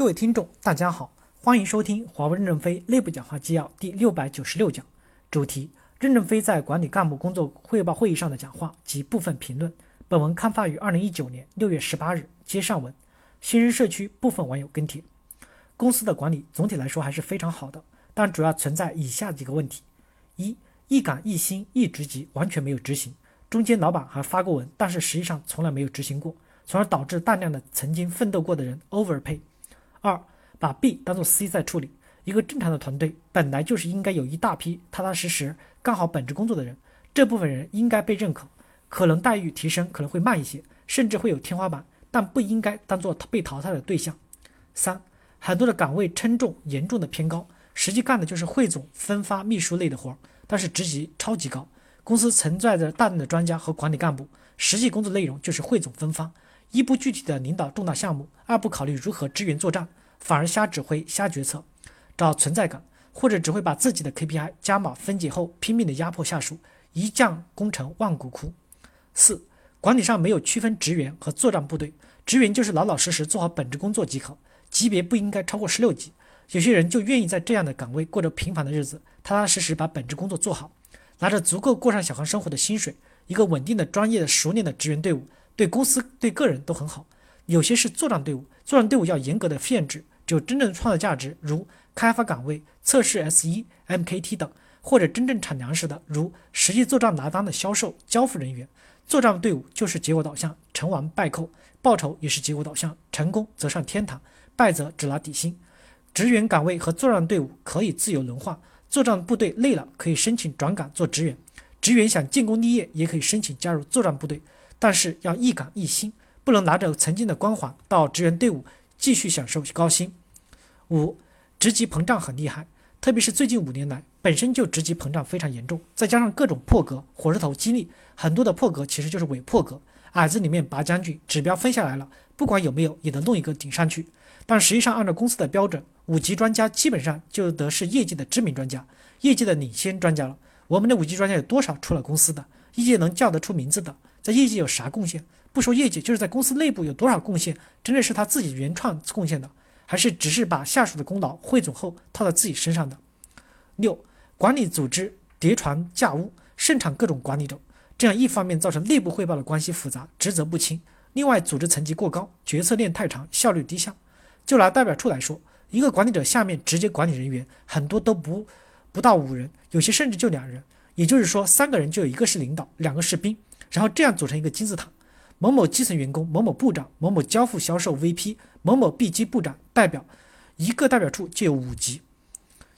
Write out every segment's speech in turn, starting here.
各位听众，大家好，欢迎收听华为任正非内部讲话纪要第六百九十六讲，主题：任正非在管理干部工作汇报会议上的讲话及部分评论。本文刊发于二零一九年六月十八日。接上文，新人社区部分网友跟帖：公司的管理总体来说还是非常好的，但主要存在以下几个问题：一、一岗一薪一职级完全没有执行，中间老板还发过文，但是实际上从来没有执行过，从而导致大量的曾经奋斗过的人 overpay。二，把 B 当做 C 在处理。一个正常的团队本来就是应该有一大批踏踏实实干好本职工作的人，这部分人应该被认可，可能待遇提升可能会慢一些，甚至会有天花板，但不应该当做被淘汰的对象。三，很多的岗位称重严重的偏高，实际干的就是汇总分发秘书类的活儿，但是职级超级高。公司存在着大量的专家和管理干部，实际工作内容就是汇总分发。一不具体的领导重大项目，二不考虑如何支援作战，反而瞎指挥、瞎决策，找存在感，或者只会把自己的 KPI 加码分解后拼命的压迫下属，一将功成万骨枯。四、管理上没有区分职员和作战部队，职员就是老老实实做好本职工作即可，级别不应该超过十六级。有些人就愿意在这样的岗位过着平凡的日子，踏踏实实把本职工作做好，拿着足够过上小康生活的薪水，一个稳定的、专业的、熟练的职员队伍。对公司、对个人都很好。有些是作战队伍，作战队伍要严格的限制，只有真正创造价值，如开发岗位、测试 S 一、MKT 等，或者真正产粮食的，如实际作战拿单的销售、交付人员。作战队伍就是结果导向，成王败寇，报酬也是结果导向，成功则上天堂，败则只拿底薪。职员岗位和作战队伍可以自由轮换，作战部队累了可以申请转岗做职员，职员想建功立业也可以申请加入作战部队。但是要一岗一薪，不能拿着曾经的光环到支援队伍继续享受高薪。五，职级膨胀很厉害，特别是最近五年来，本身就职级膨胀非常严重，再加上各种破格、火车头激励，很多的破格其实就是伪破格，矮子里面拔将军，指标分下来了，不管有没有也能弄一个顶上去。但实际上按照公司的标准，五级专家基本上就得是业界的知名专家，业界的领先专家了。我们的五级专家有多少出了公司的？业界能叫得出名字的？在业绩有啥贡献？不说业绩，就是在公司内部有多少贡献，真的是他自己原创贡献的，还是只是把下属的功劳汇总后套在自己身上的？六，管理组织叠床架屋，盛产各种管理者，这样一方面造成内部汇报的关系复杂，职责不清；另外组织层级过高，决策链太长，效率低下。就拿代表处来说，一个管理者下面直接管理人员很多都不不到五人，有些甚至就两人，也就是说三个人就有一个是领导，两个是兵。然后这样组成一个金字塔，某某基层员工、某某部长、某某交付销售 VP、某某 B 级部长代表，一个代表处就有五级。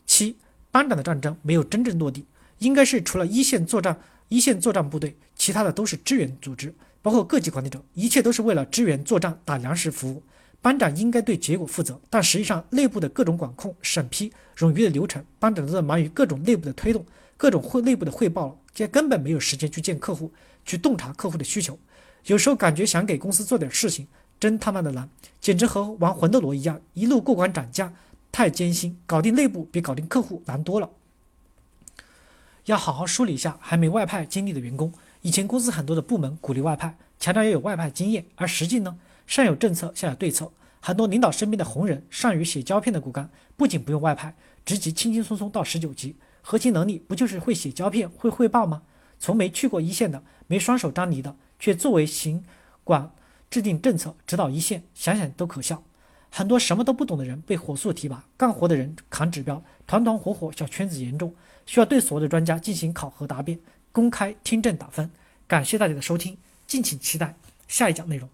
七班长的战争没有真正落地，应该是除了一线作战、一线作战部队，其他的都是支援组织，包括各级管理者，一切都是为了支援作战、打粮食服务。班长应该对结果负责，但实际上内部的各种管控、审批、冗余的流程，班长都在忙于各种内部的推动、各种汇内部的汇报了，这根本没有时间去见客户。去洞察客户的需求，有时候感觉想给公司做点事情，真他妈的难，简直和玩魂斗罗一样，一路过关斩将，太艰辛，搞定内部比搞定客户难多了。要好好梳理一下还没外派经历的员工，以前公司很多的部门鼓励外派，强调要有外派经验，而实际呢，上有政策，下有对策，很多领导身边的红人，善于写胶片的骨干，不仅不用外派，职级轻轻松松到十九级，核心能力不就是会写胶片、会汇报吗？从没去过一线的。没双手沾泥的，却作为行管制定政策、指导一线，想想都可笑。很多什么都不懂的人被火速提拔，干活的人扛指标，团团伙伙小圈子严重，需要对所有的专家进行考核答辩，公开听证打分。感谢大家的收听，敬请期待下一讲内容。